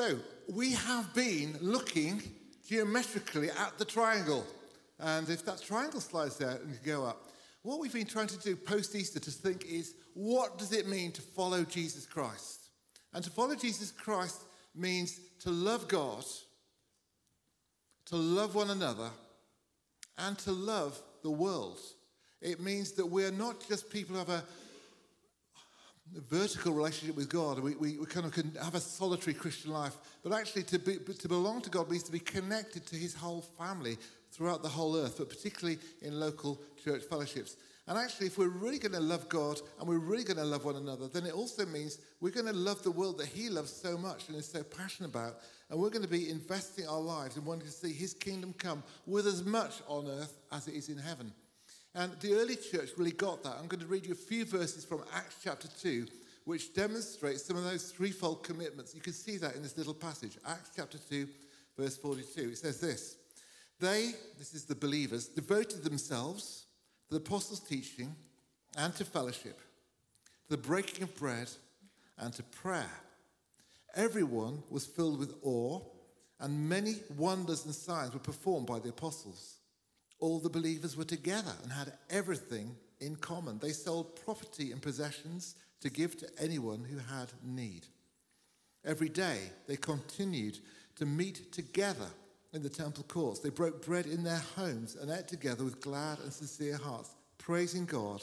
So, we have been looking geometrically at the triangle. And if that triangle slides there and you go up, what we've been trying to do post Easter to think is what does it mean to follow Jesus Christ? And to follow Jesus Christ means to love God, to love one another, and to love the world. It means that we're not just people who have a vertical relationship with God. We, we, we, kind of can have a solitary Christian life, but actually to, be, to belong to God means to be connected to His whole family throughout the whole earth, but particularly in local church fellowships. And actually, if we're really going to love God and we're really going to love one another, then it also means we're going to love the world that He loves so much and is so passionate about. And we're going to be investing our lives in wanting to see His kingdom come with as much on earth as it is in heaven. And the early church really got that. I'm going to read you a few verses from Acts chapter 2, which demonstrates some of those threefold commitments. You can see that in this little passage. Acts chapter 2, verse 42. It says this They, this is the believers, devoted themselves to the apostles' teaching and to fellowship, to the breaking of bread and to prayer. Everyone was filled with awe, and many wonders and signs were performed by the apostles. All the believers were together and had everything in common. They sold property and possessions to give to anyone who had need. Every day they continued to meet together in the temple courts. They broke bread in their homes and ate together with glad and sincere hearts, praising God,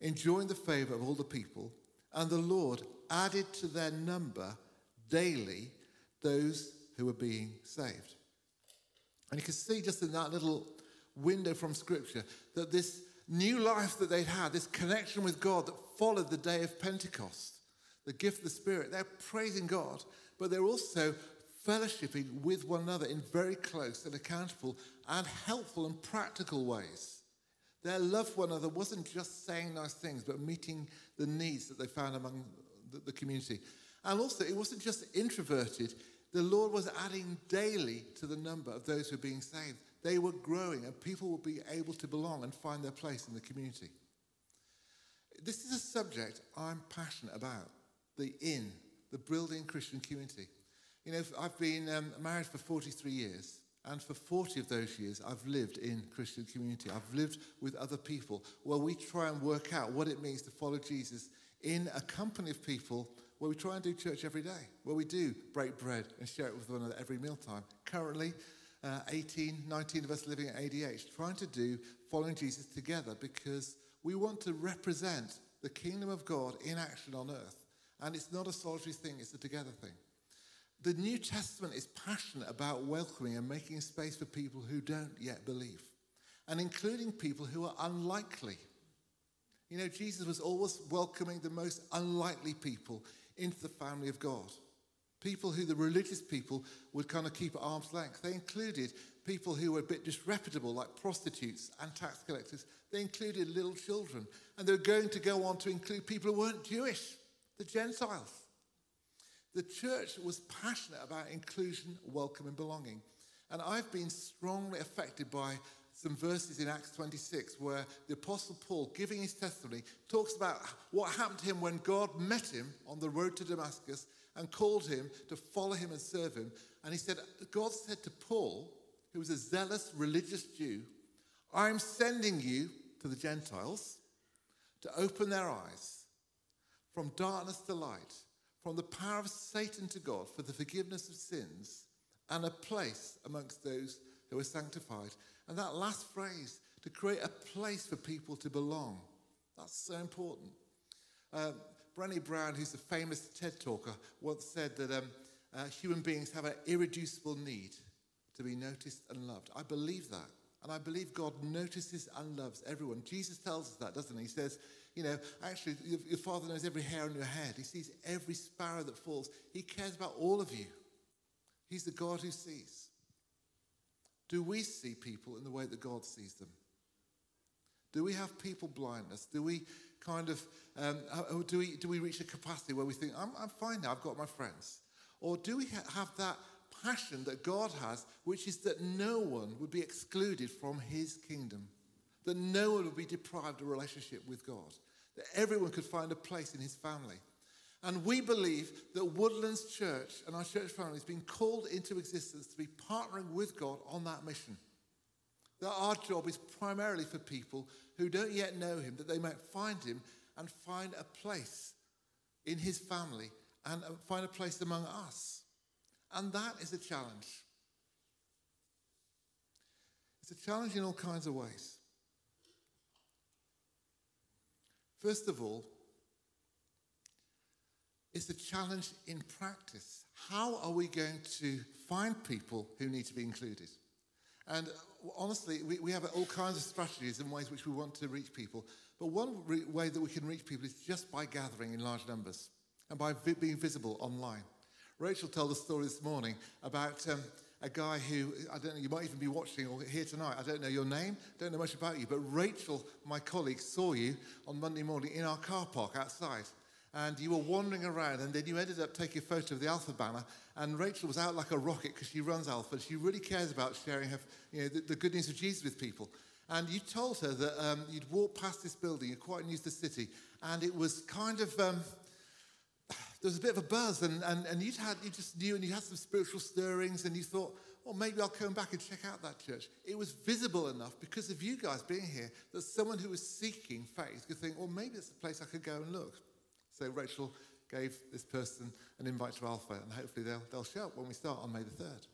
enjoying the favor of all the people. And the Lord added to their number daily those who were being saved. And you can see just in that little window from Scripture that this new life that they'd had, this connection with God that followed the day of Pentecost, the gift of the Spirit, they're praising God, but they're also fellowshipping with one another in very close and accountable and helpful and practical ways. Their love for one another wasn't just saying nice things, but meeting the needs that they found among the, community. And also, it wasn't just introverted, the Lord was adding daily to the number of those who were being saved they were growing and people would be able to belong and find their place in the community. This is a subject I'm passionate about the in, the building Christian community. You know, I've been um, married for 43 years, and for 40 of those years, I've lived in Christian community. I've lived with other people where we try and work out what it means to follow Jesus in a company of people where we try and do church every day, where we do break bread and share it with one another every mealtime. Currently, uh, 18, 19 of us living at ADH, trying to do following Jesus together because we want to represent the kingdom of God in action on earth. And it's not a solitary thing, it's a together thing. The New Testament is passionate about welcoming and making space for people who don't yet believe, and including people who are unlikely. You know, Jesus was always welcoming the most unlikely people into the family of God people who the religious people would kind of keep at arm's length. They included people who were a bit disreputable, like prostitutes and tax collectors. They included little children. And they were going to go on to include people who weren't Jewish, the Gentiles. The church was passionate about inclusion, welcome, and belonging. And I've been strongly affected by some verses in Acts 26 where the Apostle Paul, giving his testimony, talks about what happened to him when God met him on the road to Damascus and called him to follow him and serve him. And he said, God said to Paul, who was a zealous religious Jew, I'm sending you to the Gentiles to open their eyes from darkness to light, from the power of Satan to God for the forgiveness of sins and a place amongst those who are sanctified. And that last phrase, to create a place for people to belong, that's so important. Um, Brené Brown, who's a famous TED talker, once said that um, uh, human beings have an irreducible need to be noticed and loved. I believe that. And I believe God notices and loves everyone. Jesus tells us that, doesn't he? He says, you know, actually, your, your Father knows every hair on your head. He sees every sparrow that falls. He cares about all of you. He's the God who sees. Do we see people in the way that God sees them? Do we have people blindness? Do we kind of, um, do, we, do we reach a capacity where we think, I'm, I'm fine now, I've got my friends? Or do we have that passion that God has, which is that no one would be excluded from his kingdom, that no one would be deprived of relationship with God, that everyone could find a place in his family? And we believe that Woodlands Church and our church family has been called into existence to be partnering with God on that mission. That our job is primarily for people who don't yet know Him, that they might find Him and find a place in His family and uh, find a place among us. And that is a challenge. It's a challenge in all kinds of ways. First of all, it's a challenge in practice. How are we going to find people who need to be included? And uh, honestly, we, we have all kinds of strategies and ways which we want to reach people. But one re- way that we can reach people is just by gathering in large numbers and by vi- being visible online. Rachel told a story this morning about um, a guy who, I don't know, you might even be watching or here tonight. I don't know your name, don't know much about you, but Rachel, my colleague, saw you on Monday morning in our car park outside and you were wandering around, and then you ended up taking a photo of the Alpha banner. And Rachel was out like a rocket because she runs Alpha. She really cares about sharing her, you know, the, the good news of Jesus with people. And you told her that um, you'd walked past this building, you're quite new to the city, and it was kind of. Um, there was a bit of a buzz, and, and, and you'd had, you just knew, and you had some spiritual stirrings, and you thought, well, maybe I'll come back and check out that church. It was visible enough because of you guys being here that someone who was seeking faith could think, well, maybe it's a place I could go and look. So Rachel gave this person an invite to Alpha, and hopefully they'll, they'll show up when we start on May the 3rd.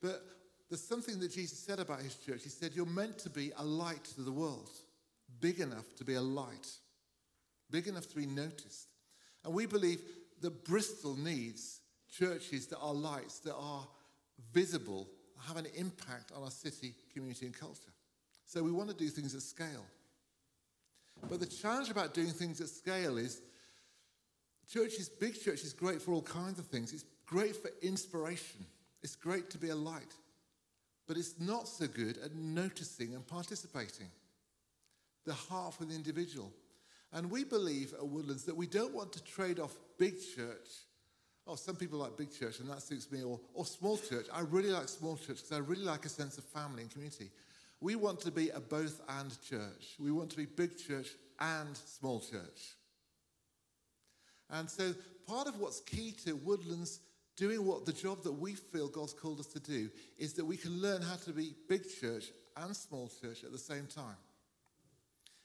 But there's something that Jesus said about his church. He said, You're meant to be a light to the world, big enough to be a light, big enough to be noticed. And we believe that Bristol needs churches that are lights, that are visible, have an impact on our city, community, and culture. So we want to do things at scale. But the challenge about doing things at scale is churches, big church is great for all kinds of things. It's great for inspiration. It's great to be a light. But it's not so good at noticing and participating. The heart for the individual. And we believe at Woodlands that we don't want to trade off big church. Oh, some people like big church, and that suits me, or, or small church. I really like small church because I really like a sense of family and community. We want to be a both and church. We want to be big church and small church. And so part of what's key to Woodlands doing what the job that we feel God's called us to do is that we can learn how to be big church and small church at the same time.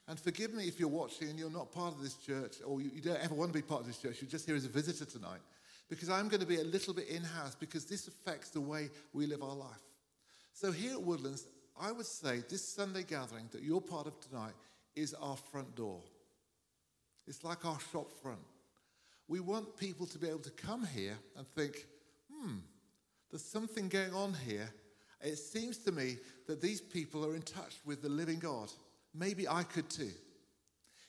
And forgive me if you're watching and you're not part of this church or you, you don't ever want to be part of this church, you're just here as a visitor tonight. Because I'm going to be a little bit in house because this affects the way we live our life. So here at Woodlands, I would say this Sunday gathering that you're part of tonight is our front door. It's like our shop front. We want people to be able to come here and think, hmm, there's something going on here. It seems to me that these people are in touch with the living God. Maybe I could too.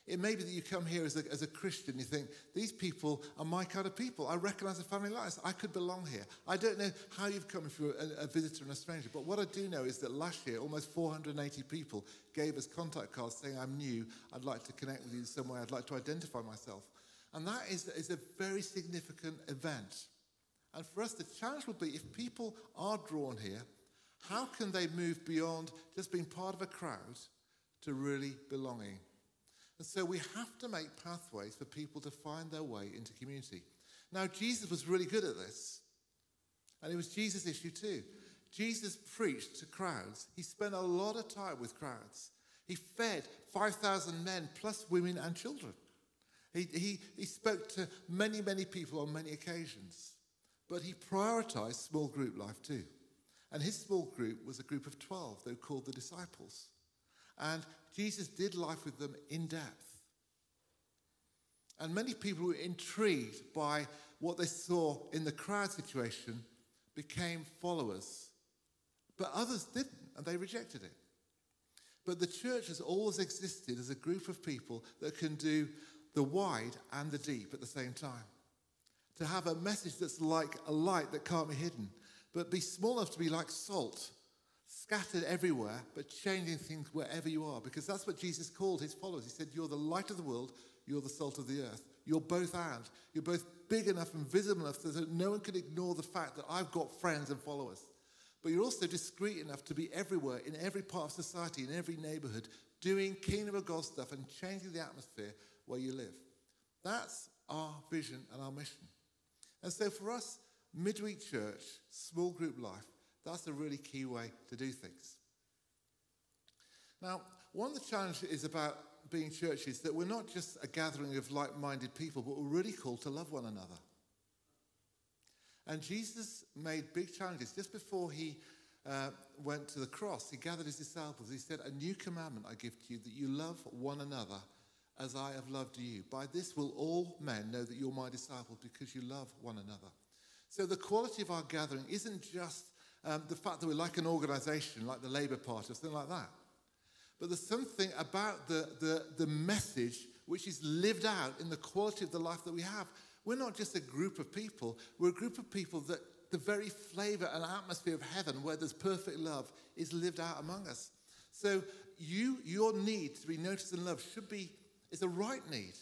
It may be that you come here as a, as a Christian, you think, these people are my kind of people. I recognize the family lives. I could belong here. I don't know how you've come if you're a, a visitor and a stranger, but what I do know is that last year, almost 480 people gave us contact cards saying, I'm new, I'd like to connect with you in some way, I'd like to identify myself. And that is, is a very significant event. And for us, the challenge would be if people are drawn here, how can they move beyond just being part of a crowd to really belonging? And so we have to make pathways for people to find their way into community. Now, Jesus was really good at this. And it was Jesus' issue too. Jesus preached to crowds. He spent a lot of time with crowds. He fed 5,000 men plus women and children. He, he, he spoke to many, many people on many occasions. But he prioritized small group life too. And his small group was a group of 12. They were called the disciples. And Jesus did life with them in depth. And many people were intrigued by what they saw in the crowd situation, became followers. But others didn't, and they rejected it. But the church has always existed as a group of people that can do the wide and the deep at the same time. To have a message that's like a light that can't be hidden, but be small enough to be like salt scattered everywhere, but changing things wherever you are. Because that's what Jesus called his followers. He said, You're the light of the world, you're the salt of the earth. You're both and. You're both big enough and visible enough so that no one can ignore the fact that I've got friends and followers. But you're also discreet enough to be everywhere, in every part of society, in every neighborhood, doing kingdom of God stuff and changing the atmosphere where you live. That's our vision and our mission. And so for us, midweek church, small group life, that's a really key way to do things. Now, one of the challenges is about being church is that we're not just a gathering of like minded people, but we're really called to love one another. And Jesus made big challenges. Just before he uh, went to the cross, he gathered his disciples. He said, A new commandment I give to you, that you love one another as I have loved you. By this will all men know that you're my disciples because you love one another. So the quality of our gathering isn't just um, the fact that we're like an organization, like the Labour Party or something like that. But there's something about the, the, the message which is lived out in the quality of the life that we have. We're not just a group of people, we're a group of people that the very flavor and atmosphere of heaven, where there's perfect love, is lived out among us. So you, your need to be noticed and loved should be, it's a right need.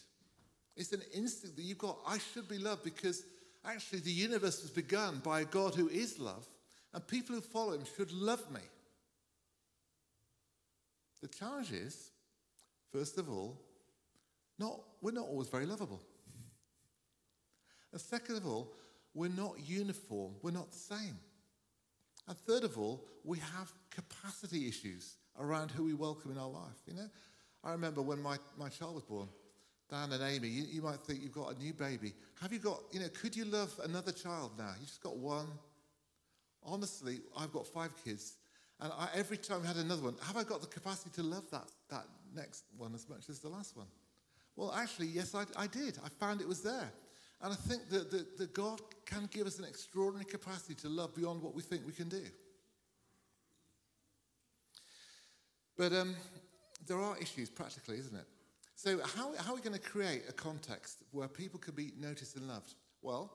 It's an instinct that you've got. I should be loved because actually the universe was begun by a God who is love, and people who follow him should love me. The challenge is, first of all, not, we're not always very lovable. And second of all, we're not uniform, we're not the same. And third of all, we have capacity issues around who we welcome in our life. You know, I remember when my, my child was born, Dan and Amy, you, you might think you've got a new baby. Have you got, you know, could you love another child now? You've just got one. Honestly, I've got five kids, and I, every time I had another one, have I got the capacity to love that, that next one as much as the last one? Well, actually, yes, I, I did. I found it was there. And I think that, that, that God can give us an extraordinary capacity to love beyond what we think we can do. But um, there are issues practically, isn't it? So, how, how are we going to create a context where people can be noticed and loved? Well,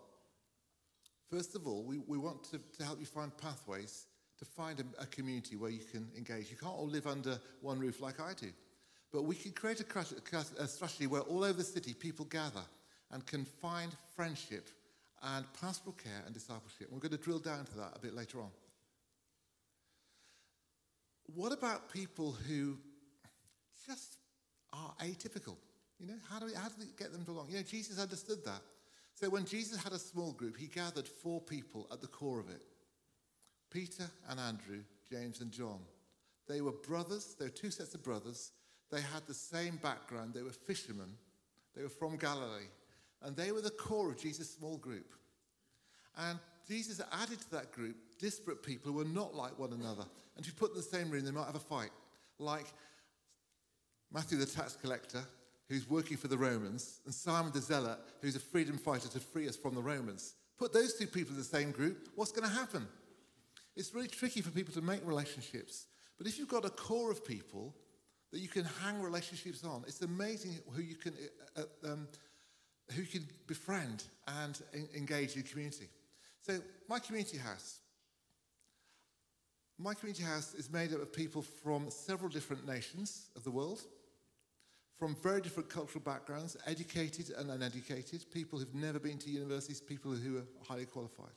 first of all, we, we want to, to help you find pathways to find a, a, community where you can engage. You can't all live under one roof like I do. But we can create a, a strategy where all over the city people gather and can find friendship and pastoral care and discipleship. We're going to drill down to that a bit later on. What about people who just are atypical? You know, how do we, how do we get them to belong? You know, Jesus understood that. So when Jesus had a small group, he gathered four people at the core of it Peter and Andrew, James and John. They were brothers, they were two sets of brothers. They had the same background, they were fishermen, they were from Galilee. And they were the core of Jesus' small group. And Jesus added to that group disparate people who were not like one another. And if you put them in the same room, they might have a fight. Like Matthew the tax collector, who's working for the Romans, and Simon the zealot, who's a freedom fighter to free us from the Romans. Put those two people in the same group, what's going to happen? It's really tricky for people to make relationships. But if you've got a core of people that you can hang relationships on, it's amazing who you can uh, uh um, who can befriend and engage in community. So, my community house. My community house is made up of people from several different nations of the world, from very different cultural backgrounds, educated and uneducated, people who've never been to universities, people who are highly qualified.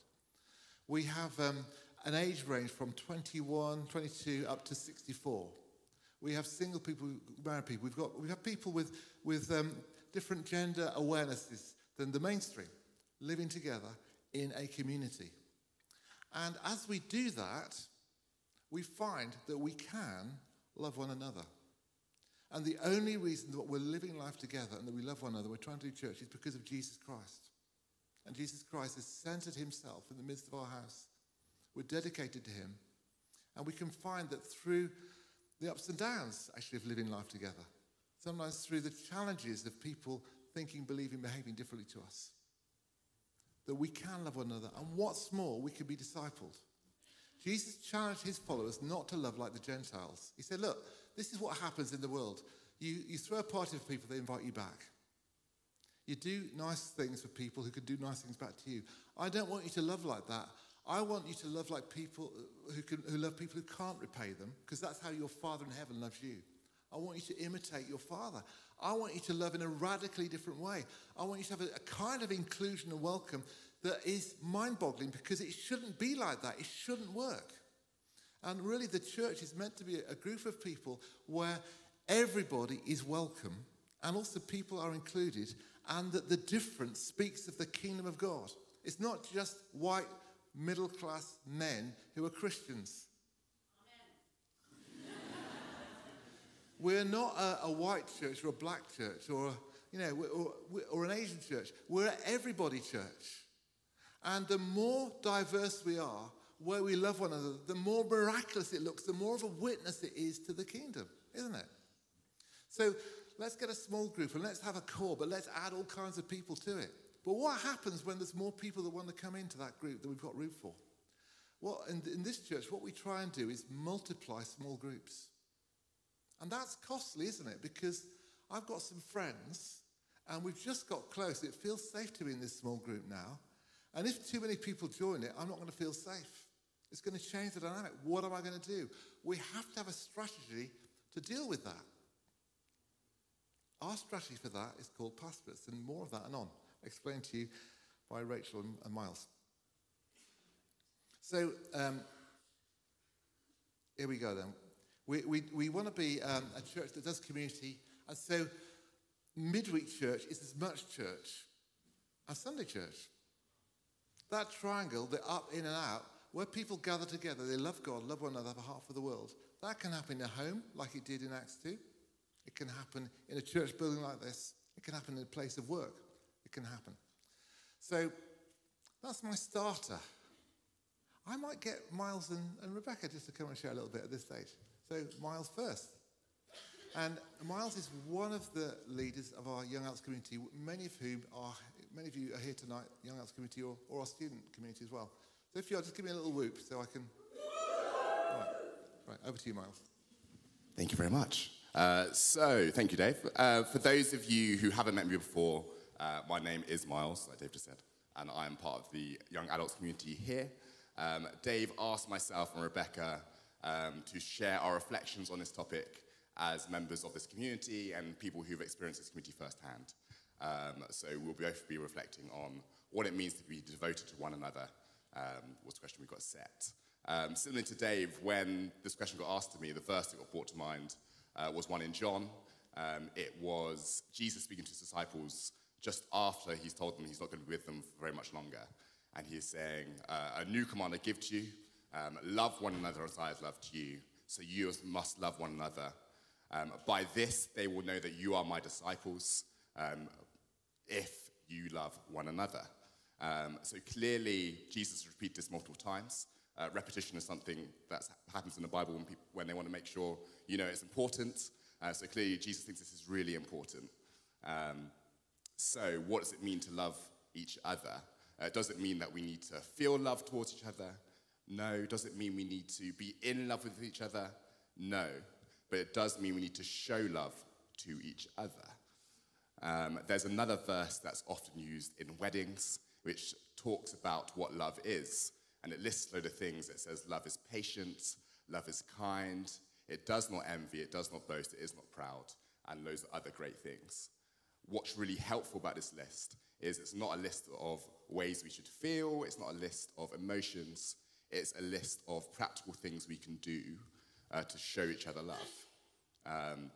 We have um, an age range from 21, 22 up to 64. We have single people, married people. We've got we have people with with um, different gender awarenesses than the mainstream, living together in a community. And as we do that, we find that we can love one another. And the only reason that we're living life together and that we love one another, we're trying to do church, is because of Jesus Christ. And Jesus Christ has centered himself in the midst of our house. We're dedicated to him. And we can find that through the ups and downs, actually, of living life together, sometimes through the challenges of people thinking, believing, behaving differently to us. That we can love one another, and what's more, we can be discipled. Jesus challenged his followers not to love like the Gentiles. He said, Look, this is what happens in the world. You, you throw a party for people, they invite you back. You do nice things for people who can do nice things back to you. I don't want you to love like that. I want you to love like people uh, who, can, who love people who can't repay them, because that's how your Father in heaven loves you. I want you to imitate your father. I want you to love in a radically different way. I want you to have a, a kind of inclusion and welcome that is mind boggling because it shouldn't be like that. It shouldn't work. And really, the church is meant to be a group of people where everybody is welcome and also people are included and that the difference speaks of the kingdom of God. It's not just white middle class men who are Christians. We're not a, a, white church or a black church or, you know, or, or an Asian church. We're an everybody church. And the more diverse we are, where we love one another, the more miraculous it looks, the more of a witness it is to the kingdom, isn't it? So let's get a small group and let's have a core, but let's add all kinds of people to it. But what happens when there's more people that want to come into that group that we've got room for? Well, in, in this church, what we try and do is multiply small groups. And that's costly, isn't it? Because I've got some friends and we've just got close. It feels safe to be in this small group now. And if too many people join it, I'm not going to feel safe. It's going to change the dynamic. What am I going to do? We have to have a strategy to deal with that. Our strategy for that is called Passports, and more of that and on, explained to you by Rachel and Miles. So, um, here we go then. We, we, we want to be um, a church that does community. And so, midweek church is as much church as Sunday church. That triangle, the up, in, and out, where people gather together, they love God, love one another half of the world. That can happen in a home, like it did in Acts 2. It can happen in a church building like this. It can happen in a place of work. It can happen. So that's my starter. I might get Miles and, and Rebecca just to come and share a little bit at this stage. So, Miles first. And Miles is one of the leaders of our young adults community, many of whom are, many of you are here tonight, young adults community or, or our student community as well. So if you are, just give me a little whoop so I can. Right, right over to you, Miles. Thank you very much. Uh, so, thank you, Dave. Uh, for those of you who haven't met me before, uh, my name is Miles, like Dave just said, and I am part of the young adults community here. Um, Dave asked myself and Rebecca um, to share our reflections on this topic as members of this community and people who've experienced this community firsthand. Um, so we'll both be reflecting on what it means to be devoted to one another, um, the question we got set. Um, similar to Dave, when this question got asked to me, the first thing that brought to mind uh, was one in John. Um, it was Jesus speaking to his disciples just after he's told them he's not going to be with them for very much longer. And he's saying, uh, A new command I give to you um, love one another as I have loved you, so you must love one another. Um, by this, they will know that you are my disciples um, if you love one another. Um, so clearly, Jesus repeats this multiple times. Uh, repetition is something that happens in the Bible when, people, when they want to make sure you know it's important. Uh, so clearly, Jesus thinks this is really important. Um, so, what does it mean to love each other? Uh, does it mean that we need to feel love towards each other? No. Does it mean we need to be in love with each other? No. But it does mean we need to show love to each other. Um, there's another verse that's often used in weddings, which talks about what love is. And it lists a load of things. It says love is patient, love is kind, it does not envy, it does not boast, it is not proud, and loads of other great things. What's really helpful about this list is it's not a list of ways we should feel, it's not a list of emotions, it's a list of practical things we can do uh, to show each other love. Um,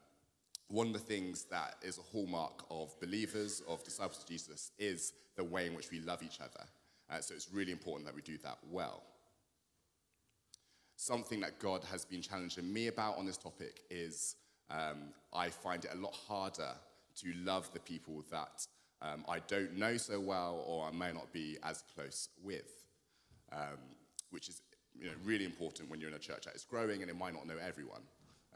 one of the things that is a hallmark of believers, of disciples of Jesus, is the way in which we love each other. Uh, so it's really important that we do that well. Something that God has been challenging me about on this topic is um, I find it a lot harder to love the people that um, I don't know so well or I may not be as close with. Um, which is you know, really important when you're in a church that is growing and it might not know everyone.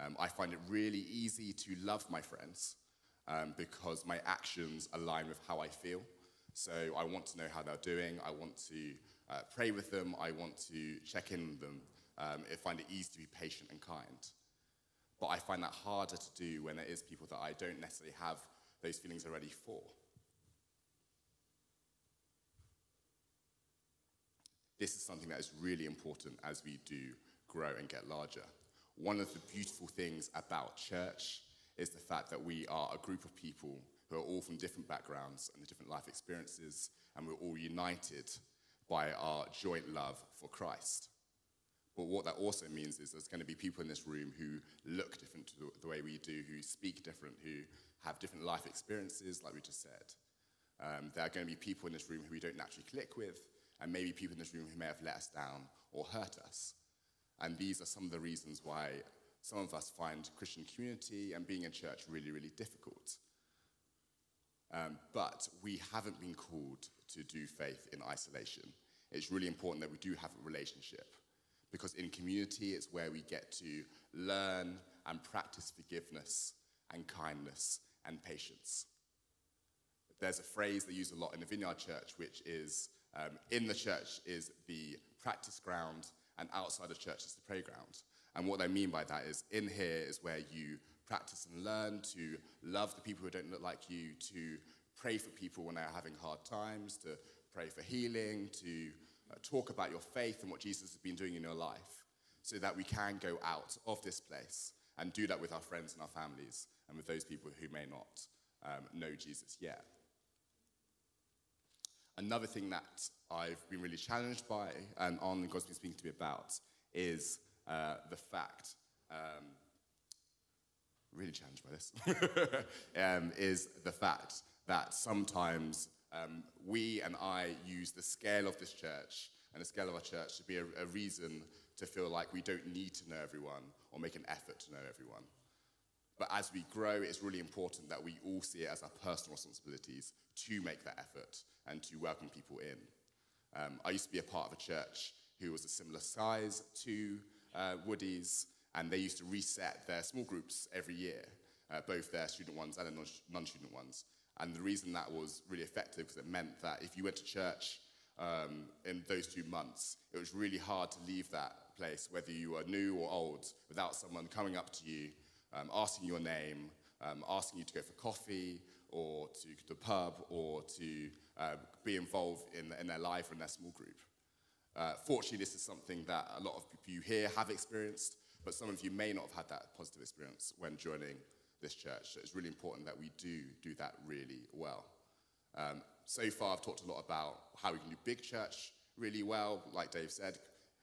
Um, I find it really easy to love my friends um, because my actions align with how I feel. So I want to know how they're doing. I want to uh, pray with them. I want to check in with them. Um, I find it easy to be patient and kind. But I find that harder to do when there is people that I don't necessarily have those feelings already for. This is something that is really important as we do grow and get larger. One of the beautiful things about church is the fact that we are a group of people who are all from different backgrounds and different life experiences, and we're all united by our joint love for Christ. But what that also means is there's going to be people in this room who look different to the way we do, who speak different, who have different life experiences, like we just said. Um, there are going to be people in this room who we don't naturally click with, and maybe people in this room who may have let us down or hurt us. And these are some of the reasons why some of us find Christian community and being in church really, really difficult. Um, but we haven't been called to do faith in isolation. It's really important that we do have a relationship because in community, it's where we get to learn and practice forgiveness and kindness and patience. There's a phrase they use a lot in the Vineyard Church, which is um, in the church is the practice ground, and outside the church is the playground. And what I mean by that is in here is where you practice and learn to love the people who don't look like you, to pray for people when they're having hard times, to pray for healing, to uh, talk about your faith and what Jesus has been doing in your life, so that we can go out of this place and do that with our friends and our families and with those people who may not um, know Jesus yet. Another thing that I've been really challenged by and on God's been speaking to me about is uh, the fact, um, really challenged by this, um, is the fact that sometimes um, we and I use the scale of this church and the scale of our church to be a, a reason to feel like we don't need to know everyone or make an effort to know everyone. But as we grow, it's really important that we all see it as our personal responsibilities to make that effort and to welcome people in. Um, I used to be a part of a church who was a similar size to uh, Woody's, and they used to reset their small groups every year, uh, both their student ones and their non student ones. And the reason that was really effective because it meant that if you went to church um, in those two months, it was really hard to leave that place, whether you were new or old, without someone coming up to you, um, asking your name, um, asking you to go for coffee or to the pub or to uh, be involved in, in their life or in their small group. Uh, fortunately, this is something that a lot of people you here have experienced, but some of you may not have had that positive experience when joining this church. So it's really important that we do do that really well. Um, so far, I've talked a lot about how we can do big church really well, like Dave said,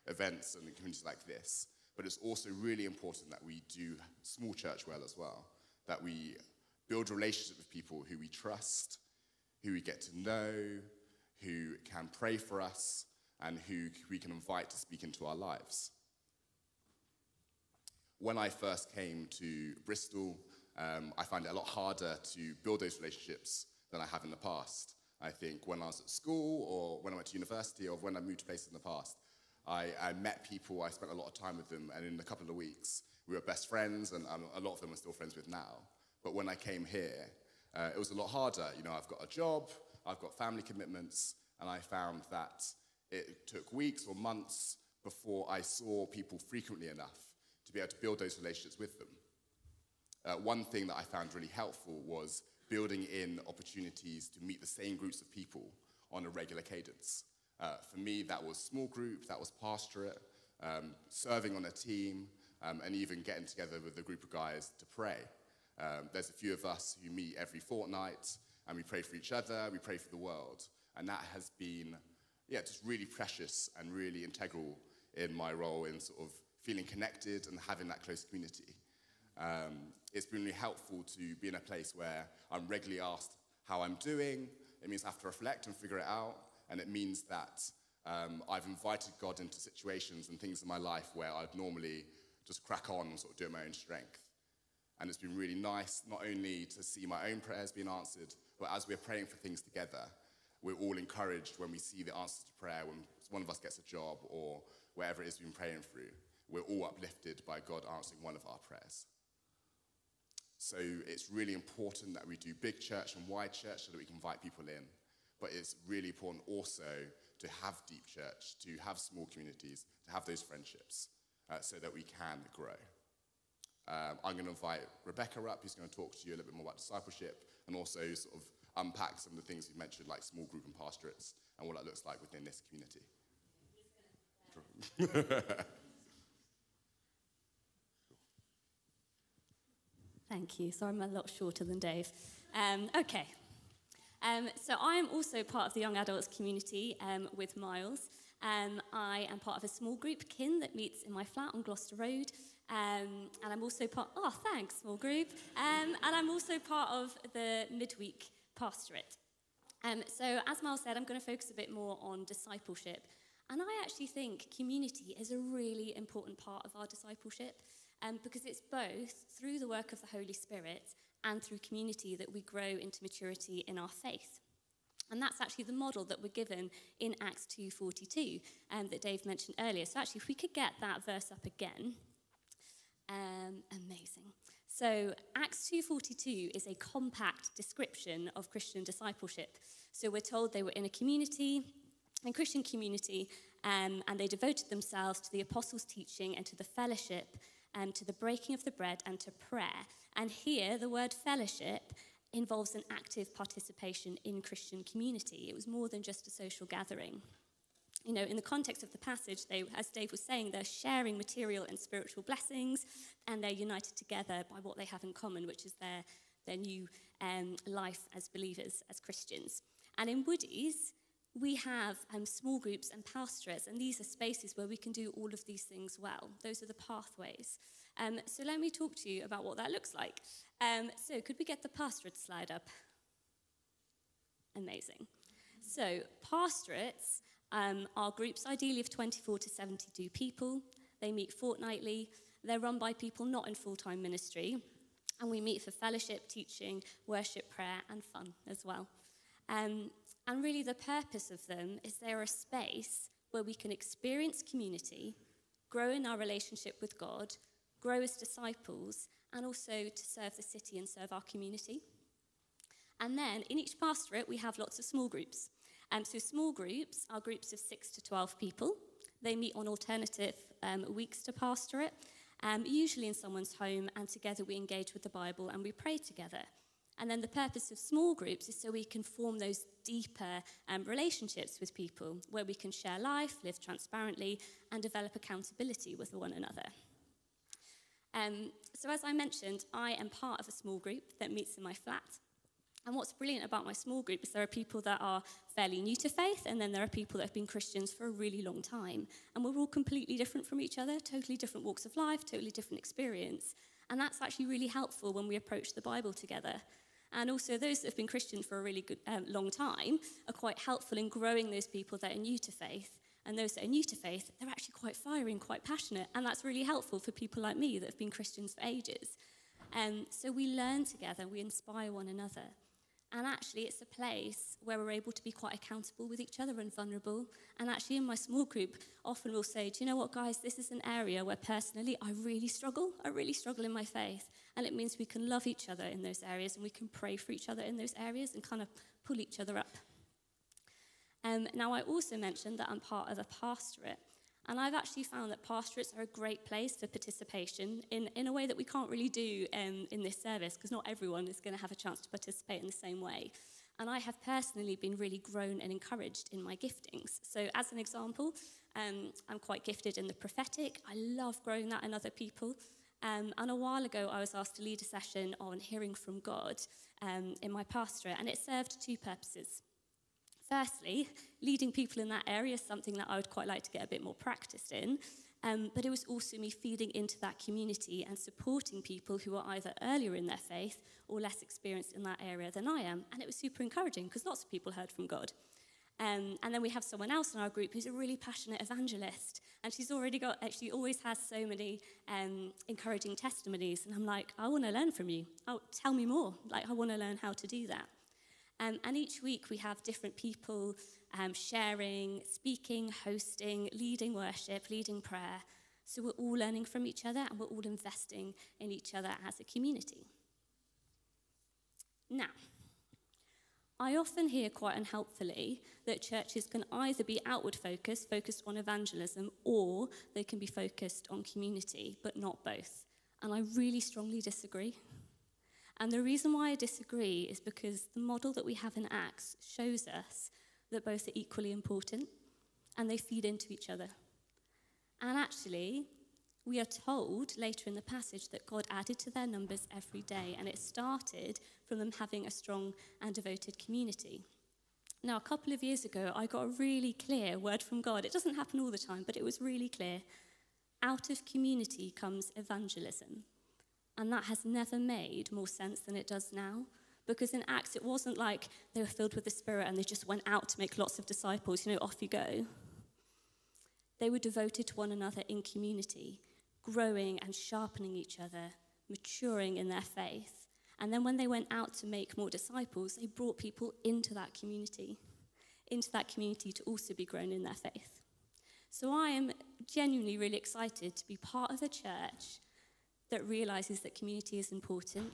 events and communities like this. But it's also really important that we do small church well as well, that we build relationships with people who we trust, who we get to know, who can pray for us, and who we can invite to speak into our lives. When I first came to Bristol, um, I found it a lot harder to build those relationships than I have in the past. I think when I was at school or when I went to university or when I moved to places in the past, I, I, met people, I spent a lot of time with them, and in a couple of weeks, we were best friends, and um, a lot of them are still friends with now. But when I came here, uh, it was a lot harder. You know, I've got a job, I've got family commitments, and I found that it took weeks or months before I saw people frequently enough to be able to build those relationships with them. Uh, one thing that I found really helpful was building in opportunities to meet the same groups of people on a regular cadence. Uh, for me, that was small group, that was pastorate, um, serving on a team, um, and even getting together with a group of guys to pray. Um, there's a few of us who meet every fortnight, and we pray for each other, we pray for the world. And that has been, yeah, just really precious and really integral in my role in sort of feeling connected and having that close community. Um, it's been really helpful to be in a place where I'm regularly asked how I'm doing. It means I have to reflect and figure it out. And it means that um, I've invited God into situations and things in my life where I'd normally just crack on and sort of do my own strength. And it's been really nice not only to see my own prayers being answered, but as we're praying for things together, we're all encouraged when we see the answers to prayer, when one of us gets a job or wherever it is we've been praying through. We're all uplifted by God answering one of our prayers. So it's really important that we do big church and wide church so that we can invite people in. But it's really important also to have deep church, to have small communities, to have those friendships uh, so that we can grow. Um, I'm going to invite Rebecca up, who's going to talk to you a little bit more about discipleship and also sort of unpack some of the things we mentioned, like small group and pastorates, and what that looks like within this community. Thank you. So I'm a lot shorter than Dave. Um, okay. Um, so I am also part of the young adults community um, with Miles. Um, I am part of a small group, Kin, that meets in my flat on Gloucester Road. Um, and I'm also part, oh, thanks, small group. Um, and I'm also part of the midweek pastorate. Um, so, as Miles said, I'm going to focus a bit more on discipleship. And I actually think community is a really important part of our discipleship um, because it's both through the work of the Holy Spirit and through community that we grow into maturity in our faith. And that's actually the model that we're given in Acts 2.42 um, that Dave mentioned earlier. So actually, if we could get that verse up again. Um, amazing. So Acts 2.42 is a compact description of Christian discipleship. So we're told they were in a community, a Christian community, um, and they devoted themselves to the apostles' teaching and to the fellowship, um, to the breaking of the bread and to prayer. And here, the word fellowship involves an active participation in Christian community. It was more than just a social gathering. You know, in the context of the passage, they, as Dave was saying, they're sharing material and spiritual blessings, and they're united together by what they have in common, which is their, their new um, life as believers, as Christians. And in Woody's, we have um, small groups and pastorates, and these are spaces where we can do all of these things well. Those are the pathways. Um, so let me talk to you about what that looks like. Um, so could we get the pastorate slide up? Amazing. So pastorates um, are groups ideally of 24 to 72 people. They meet fortnightly. They're run by people not in full-time ministry. And we meet for fellowship, teaching, worship, prayer, and fun as well. Um, and really the purpose of them is they're a space where we can experience community, grow in our relationship with God, grow as disciples, and also to serve the city and serve our community. And then in each pastorate, we have lots of small groups. Um, so small groups are groups of 6 to 12 people. They meet on alternative um, weeks to pastorate, um, usually in someone's home, and together we engage with the Bible and we pray together. And then the purpose of small groups is so we can form those deeper um, relationships with people where we can share life, live transparently, and develop accountability with one another. Um, so, as I mentioned, I am part of a small group that meets in my flat. And what's brilliant about my small group is there are people that are fairly new to faith, and then there are people that have been Christians for a really long time. And we're all completely different from each other, totally different walks of life, totally different experience. And that's actually really helpful when we approach the Bible together. And also, those that have been Christians for a really good, um, long time are quite helpful in growing those people that are new to faith and those that are new to faith, they're actually quite fiery and quite passionate. And that's really helpful for people like me that have been Christians for ages. Um, so we learn together, we inspire one another. And actually, it's a place where we're able to be quite accountable with each other and vulnerable. And actually, in my small group, often we'll say, Do you know what, guys? This is an area where personally I really struggle. I really struggle in my faith. And it means we can love each other in those areas and we can pray for each other in those areas and kind of pull each other up. Um, now, I also mentioned that I'm part of a pastorate. And I've actually found that pastorates are a great place for participation in, in a way that we can't really do um, in this service, because not everyone is going to have a chance to participate in the same way. And I have personally been really grown and encouraged in my giftings. So, as an example, um, I'm quite gifted in the prophetic. I love growing that in other people. Um, and a while ago, I was asked to lead a session on hearing from God um, in my pastorate, and it served two purposes. Firstly, leading people in that area is something that I would quite like to get a bit more practiced in. Um, but it was also me feeding into that community and supporting people who are either earlier in their faith or less experienced in that area than I am. And it was super encouraging because lots of people heard from God. Um, and then we have someone else in our group who's a really passionate evangelist. And she's already got, she always has so many um, encouraging testimonies. And I'm like, I want to learn from you. Oh, tell me more. Like, I want to learn how to do that. Um, and each week we have different people um, sharing, speaking, hosting, leading worship, leading prayer. So we're all learning from each other and we're all investing in each other as a community. Now, I often hear quite unhelpfully that churches can either be outward focused, focused on evangelism, or they can be focused on community, but not both. And I really strongly disagree. And the reason why I disagree is because the model that we have in Acts shows us that both are equally important and they feed into each other. And actually, we are told later in the passage that God added to their numbers every day, and it started from them having a strong and devoted community. Now, a couple of years ago, I got a really clear word from God. It doesn't happen all the time, but it was really clear. Out of community comes evangelism. And that has never made more sense than it does now. Because in Acts, it wasn't like they were filled with the Spirit and they just went out to make lots of disciples, you know, off you go. They were devoted to one another in community, growing and sharpening each other, maturing in their faith. And then when they went out to make more disciples, they brought people into that community, into that community to also be grown in their faith. So I am genuinely really excited to be part of a church that realizes that community is important.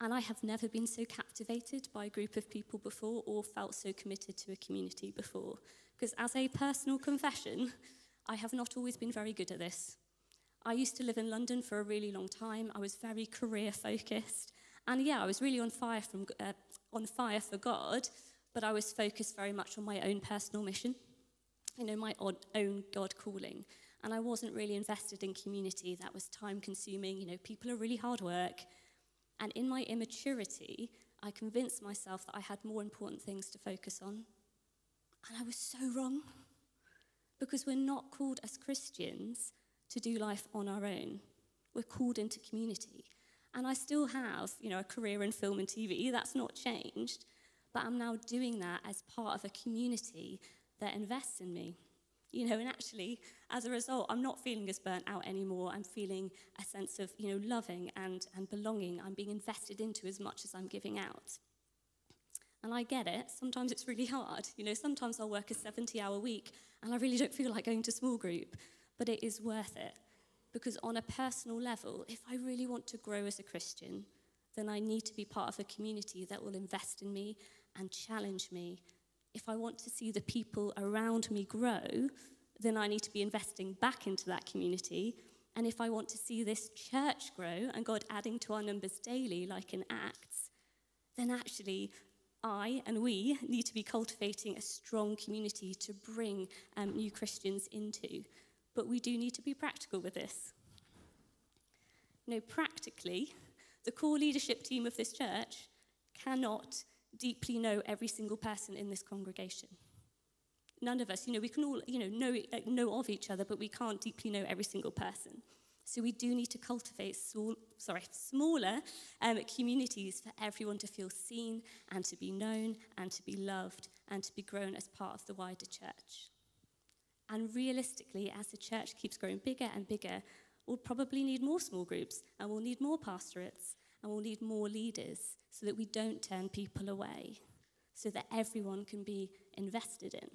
And I have never been so captivated by a group of people before or felt so committed to a community before. Because as a personal confession, I have not always been very good at this. I used to live in London for a really long time. I was very career focused. And yeah, I was really on fire, from, uh, on fire for God, but I was focused very much on my own personal mission. You know, my own God calling. And I wasn't really invested in community. That was time consuming. You know, people are really hard work. And in my immaturity, I convinced myself that I had more important things to focus on. And I was so wrong. Because we're not called as Christians to do life on our own. We're called into community. And I still have, you know, a career in film and TV. That's not changed. But I'm now doing that as part of a community that invests in me. You know, and actually, as a result, I'm not feeling as burnt out anymore. I'm feeling a sense of, you know, loving and, and belonging. I'm being invested into as much as I'm giving out. And I get it. Sometimes it's really hard. You know, sometimes I'll work a 70 hour week and I really don't feel like going to small group, but it is worth it. Because on a personal level, if I really want to grow as a Christian, then I need to be part of a community that will invest in me and challenge me if I want to see the people around me grow, then I need to be investing back into that community. And if I want to see this church grow and God adding to our numbers daily, like in Acts, then actually I and we need to be cultivating a strong community to bring um, new Christians into. But we do need to be practical with this. You no, know, practically, the core leadership team of this church cannot deeply know every single person in this congregation. None of us, you know, we can all, you know, know, know of each other, but we can't deeply know every single person. So we do need to cultivate small, sorry, smaller um, communities for everyone to feel seen and to be known and to be loved and to be grown as part of the wider church. And realistically, as the church keeps growing bigger and bigger, we'll probably need more small groups and we'll need more pastorates and we'll need more leaders so that we don't turn people away, so that everyone can be invested in.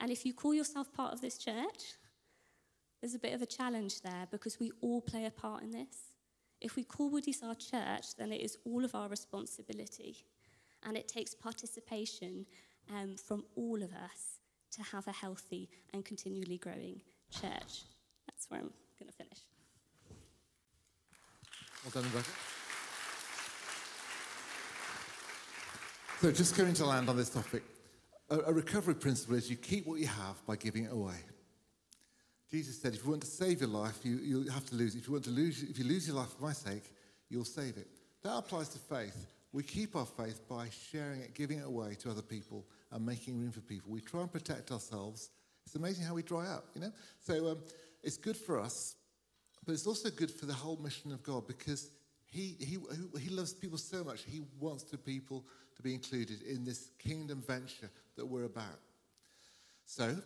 And if you call yourself part of this church, there's a bit of a challenge there because we all play a part in this. If we call Woodies our church, then it is all of our responsibility. And it takes participation um, from all of us to have a healthy and continually growing church. That's where I'm going to finish. So, just going to land on this topic, a, a, recovery principle is you keep what you have by giving it away. Jesus said, if you want to save your life, you, you have to lose it. If you want to lose, if you lose your life for my sake, you'll save it. That applies to faith. We keep our faith by sharing it, giving it away to other people, and making room for people. We try and protect ourselves. It's amazing how we dry out, you know. So um, it's good for us, but it's also good for the whole mission of God because he, he, he loves people so much. He wants to people to be included in this kingdom venture that we're about. So,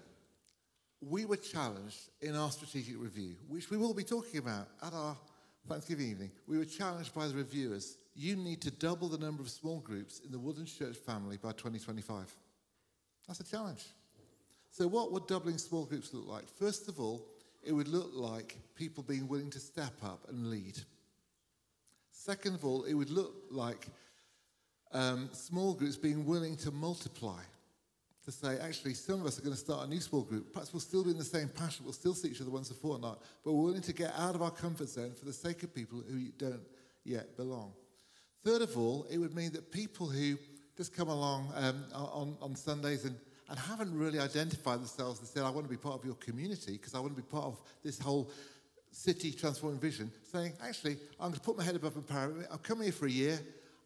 we were challenged in our strategic review, which we will be talking about at our Thanksgiving evening. We were challenged by the reviewers you need to double the number of small groups in the Woodlands Church family by 2025. That's a challenge. So, what would doubling small groups look like? First of all, it would look like people being willing to step up and lead. Second of all, it would look like um, small groups being willing to multiply. To say, actually, some of us are going to start a new small group. Perhaps we'll still be in the same passion, we'll still see each other once a fortnight, but we're willing to get out of our comfort zone for the sake of people who don't yet belong. Third of all, it would mean that people who just come along um, on, on Sundays and, and haven't really identified themselves and said, I want to be part of your community because I want to be part of this whole city transforming vision, saying, actually, I'm going to put my head above the parapet. I've come here for a year.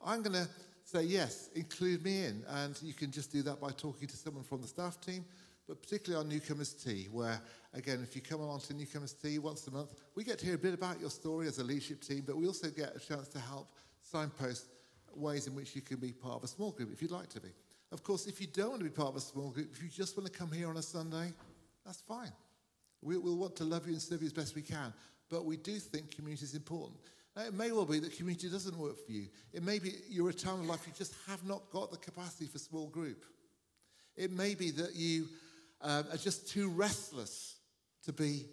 I'm going to say, yes, include me in. And you can just do that by talking to someone from the staff team, but particularly our newcomers tea, where, again, if you come along to newcomers tea once a month, we get to hear a bit about your story as a leadership team, but we also get a chance to help signpost ways in which you can be part of a small group if you'd like to be. Of course, if you don't want to be part of a small group, if you just want to come here on a Sunday, that's fine. We, will want to love you and serve you as best we can. But we do think community is important. Now, it may well be that community doesn't work for you. It may be you're a time of life you just have not got the capacity for small group. It may be that you um, are just too restless to be,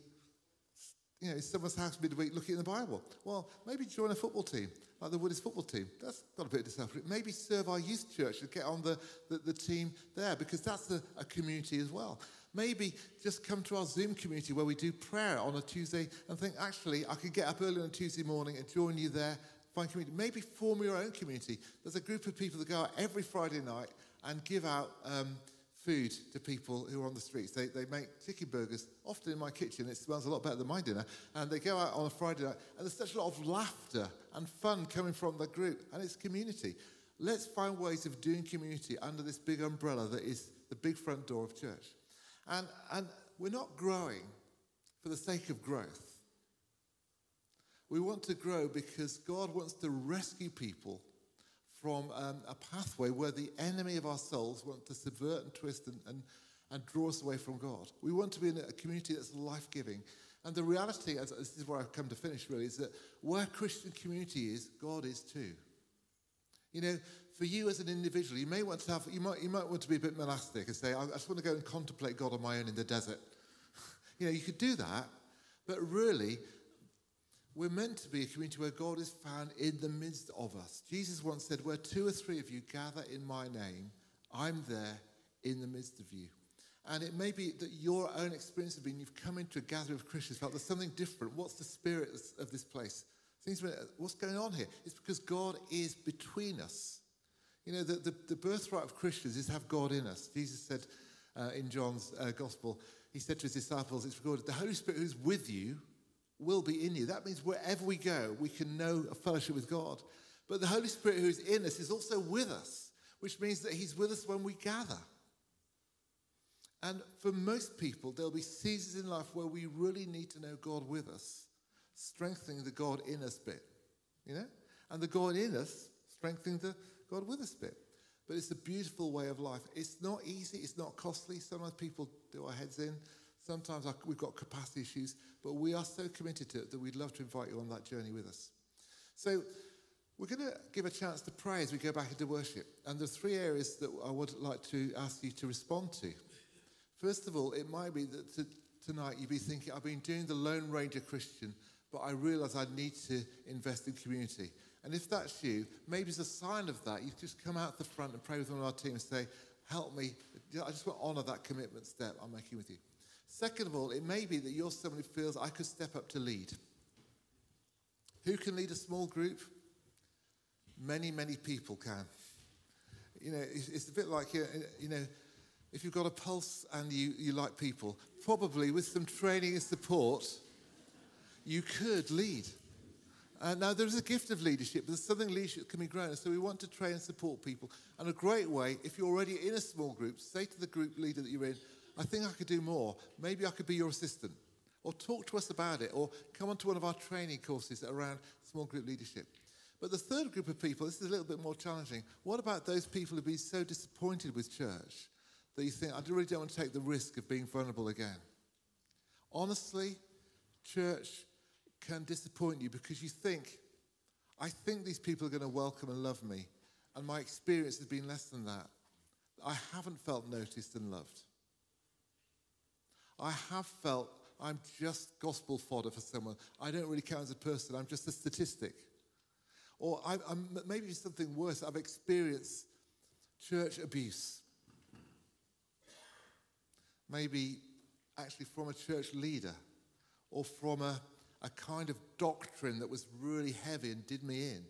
you know, in someone's house midweek looking at the Bible. Well, maybe join a football team, like the Woodies football team. That's got a bit of discipline. Maybe serve our youth church and get on the, the, the team there because that's a, a community as well. Maybe just come to our Zoom community where we do prayer on a Tuesday and think, actually, I could get up early on a Tuesday morning and join you there, find community. Maybe form your own community. There's a group of people that go out every Friday night and give out um, food to people who are on the streets. They, they make chicken burgers, often in my kitchen. It smells a lot better than my dinner. And they go out on a Friday night, and there's such a lot of laughter and fun coming from the group, and it's community. Let's find ways of doing community under this big umbrella that is the big front door of church. And, and we're not growing for the sake of growth. We want to grow because God wants to rescue people from um, a pathway where the enemy of our souls wants to subvert and twist and, and, and draw us away from God. We want to be in a community that's life giving. And the reality, as this is where I've come to finish really, is that where Christian community is, God is too. You know, for you as an individual, you may want to have, you might, you might want to be a bit monastic and say, I just want to go and contemplate God on my own in the desert. you know, you could do that, but really, we're meant to be a community where God is found in the midst of us. Jesus once said, Where two or three of you gather in my name, I'm there in the midst of you. And it may be that your own experience has been you've come into a gathering of Christians, felt there's something different. What's the spirit of this place? Seems what's going on here? It's because God is between us. You know, the, the, the birthright of Christians is to have God in us. Jesus said uh, in John's uh, Gospel, he said to his disciples, It's recorded, the Holy Spirit who's with you will be in you. That means wherever we go, we can know a fellowship with God. But the Holy Spirit who is in us is also with us, which means that He's with us when we gather. And for most people, there'll be seasons in life where we really need to know God with us, strengthening the God in us bit, you know? And the God in us strengthening the God with us bit. But it's a beautiful way of life. It's not easy, it's not costly. Sometimes people do our heads in. Sometimes we've got capacity issues, but we are so committed to it that we'd love to invite you on that journey with us. So, we're going to give a chance to pray as we go back into worship. And there's three areas that I would like to ask you to respond to. First of all, it might be that to, tonight you'd be thinking, I've been doing the Lone Ranger Christian, but I realize I need to invest in community. And if that's you, maybe as a sign of that, you just come out the front and pray with one of our team and say, Help me. I just want to honor that commitment step I'm making with you. Second of all, it may be that you're someone who feels I could step up to lead. Who can lead a small group? Many, many people can. You know, it's, a bit like, you know, if you've got a pulse and you, you like people, probably with some training and support, you could lead. Uh, now, there's a gift of leadership, but there's something leadership can be grown. So we want to train and support people. And a great way, if you're already in a small group, say to the group leader that you're in, I think I could do more. Maybe I could be your assistant. Or talk to us about it. Or come onto one of our training courses around small group leadership. But the third group of people, this is a little bit more challenging. What about those people who've been so disappointed with church that you think, I really don't want to take the risk of being vulnerable again? Honestly, church can disappoint you because you think, I think these people are going to welcome and love me. And my experience has been less than that. I haven't felt noticed and loved. I have felt I'm just gospel fodder for someone. I don't really count as a person, I'm just a statistic. Or I, am maybe something worse, I've experienced church abuse. Maybe actually from a church leader or from a, a kind of doctrine that was really heavy and did me in.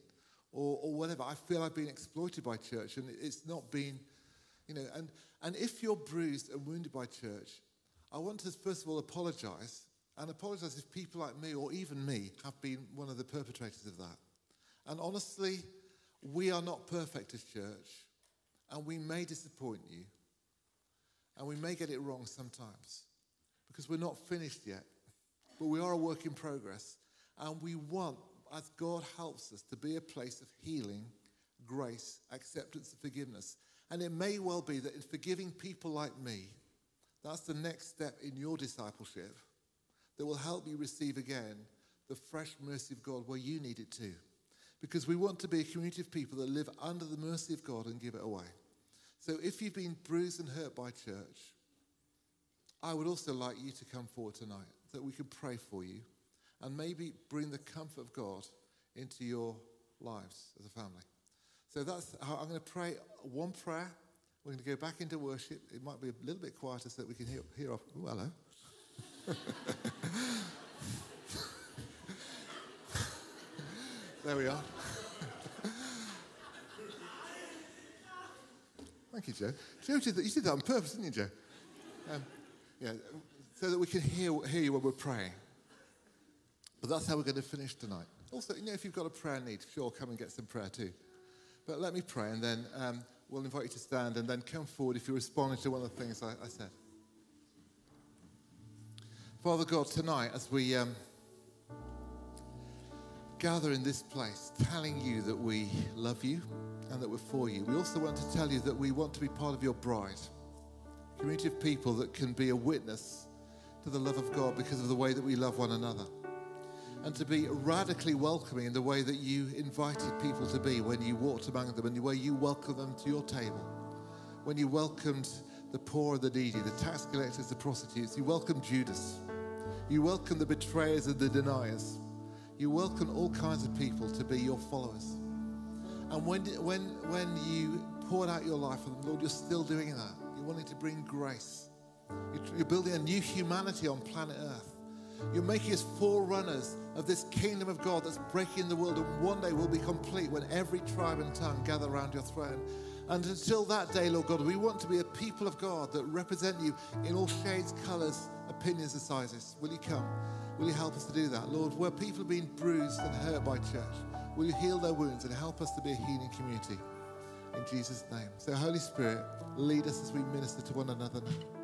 Or, or whatever. I feel I've been exploited by church and it's not been, you know, and, and if you're bruised and wounded by church, I want to first of all apologize and apologize if people like me or even me have been one of the perpetrators of that. And honestly, we are not perfect as church, and we may disappoint you, and we may get it wrong sometimes because we're not finished yet, but we are a work in progress, and we want, as God helps us, to be a place of healing, grace, acceptance, and forgiveness. And it may well be that in forgiving people like me, that's the next step in your discipleship that will help you receive again the fresh mercy of God where you need it to. Because we want to be a community of people that live under the mercy of God and give it away. So if you've been bruised and hurt by church, I would also like you to come forward tonight that we can pray for you and maybe bring the comfort of God into your lives as a family. So that's how I'm going to pray one prayer. We're going to go back into worship. It might be a little bit quieter so that we can hear, hear off. Ooh, hello. there we are. Thank you, Joe. Joe did that. You did that on purpose, didn't you, Joe? Um, yeah, so that we can hear, hear you when we're praying. But that's how we're going to finish tonight. Also, you know, if you've got a prayer need, sure, come and get some prayer too. But let me pray, and then um, we'll invite you to stand, and then come forward if you're responding to one of the things I, I said. Father God, tonight, as we um, gather in this place, telling you that we love you and that we're for you, we also want to tell you that we want to be part of your bride community of people that can be a witness to the love of God because of the way that we love one another. And to be radically welcoming in the way that you invited people to be when you walked among them and the way you welcomed them to your table. When you welcomed the poor and the needy, the tax collectors, the prostitutes, you welcomed Judas. You welcomed the betrayers and the deniers. You welcomed all kinds of people to be your followers. And when, when, when you poured out your life for them, Lord, you're still doing that. You're wanting to bring grace. You're building a new humanity on planet Earth. You're making us forerunners of this kingdom of God that's breaking the world, and one day will be complete when every tribe and tongue gather around your throne. And until that day, Lord God, we want to be a people of God that represent you in all shades, colors, opinions, and sizes. Will you come? Will you help us to do that? Lord, where people have been bruised and hurt by church, will you heal their wounds and help us to be a healing community? in Jesus' name. So, Holy Spirit, lead us as we minister to one another now.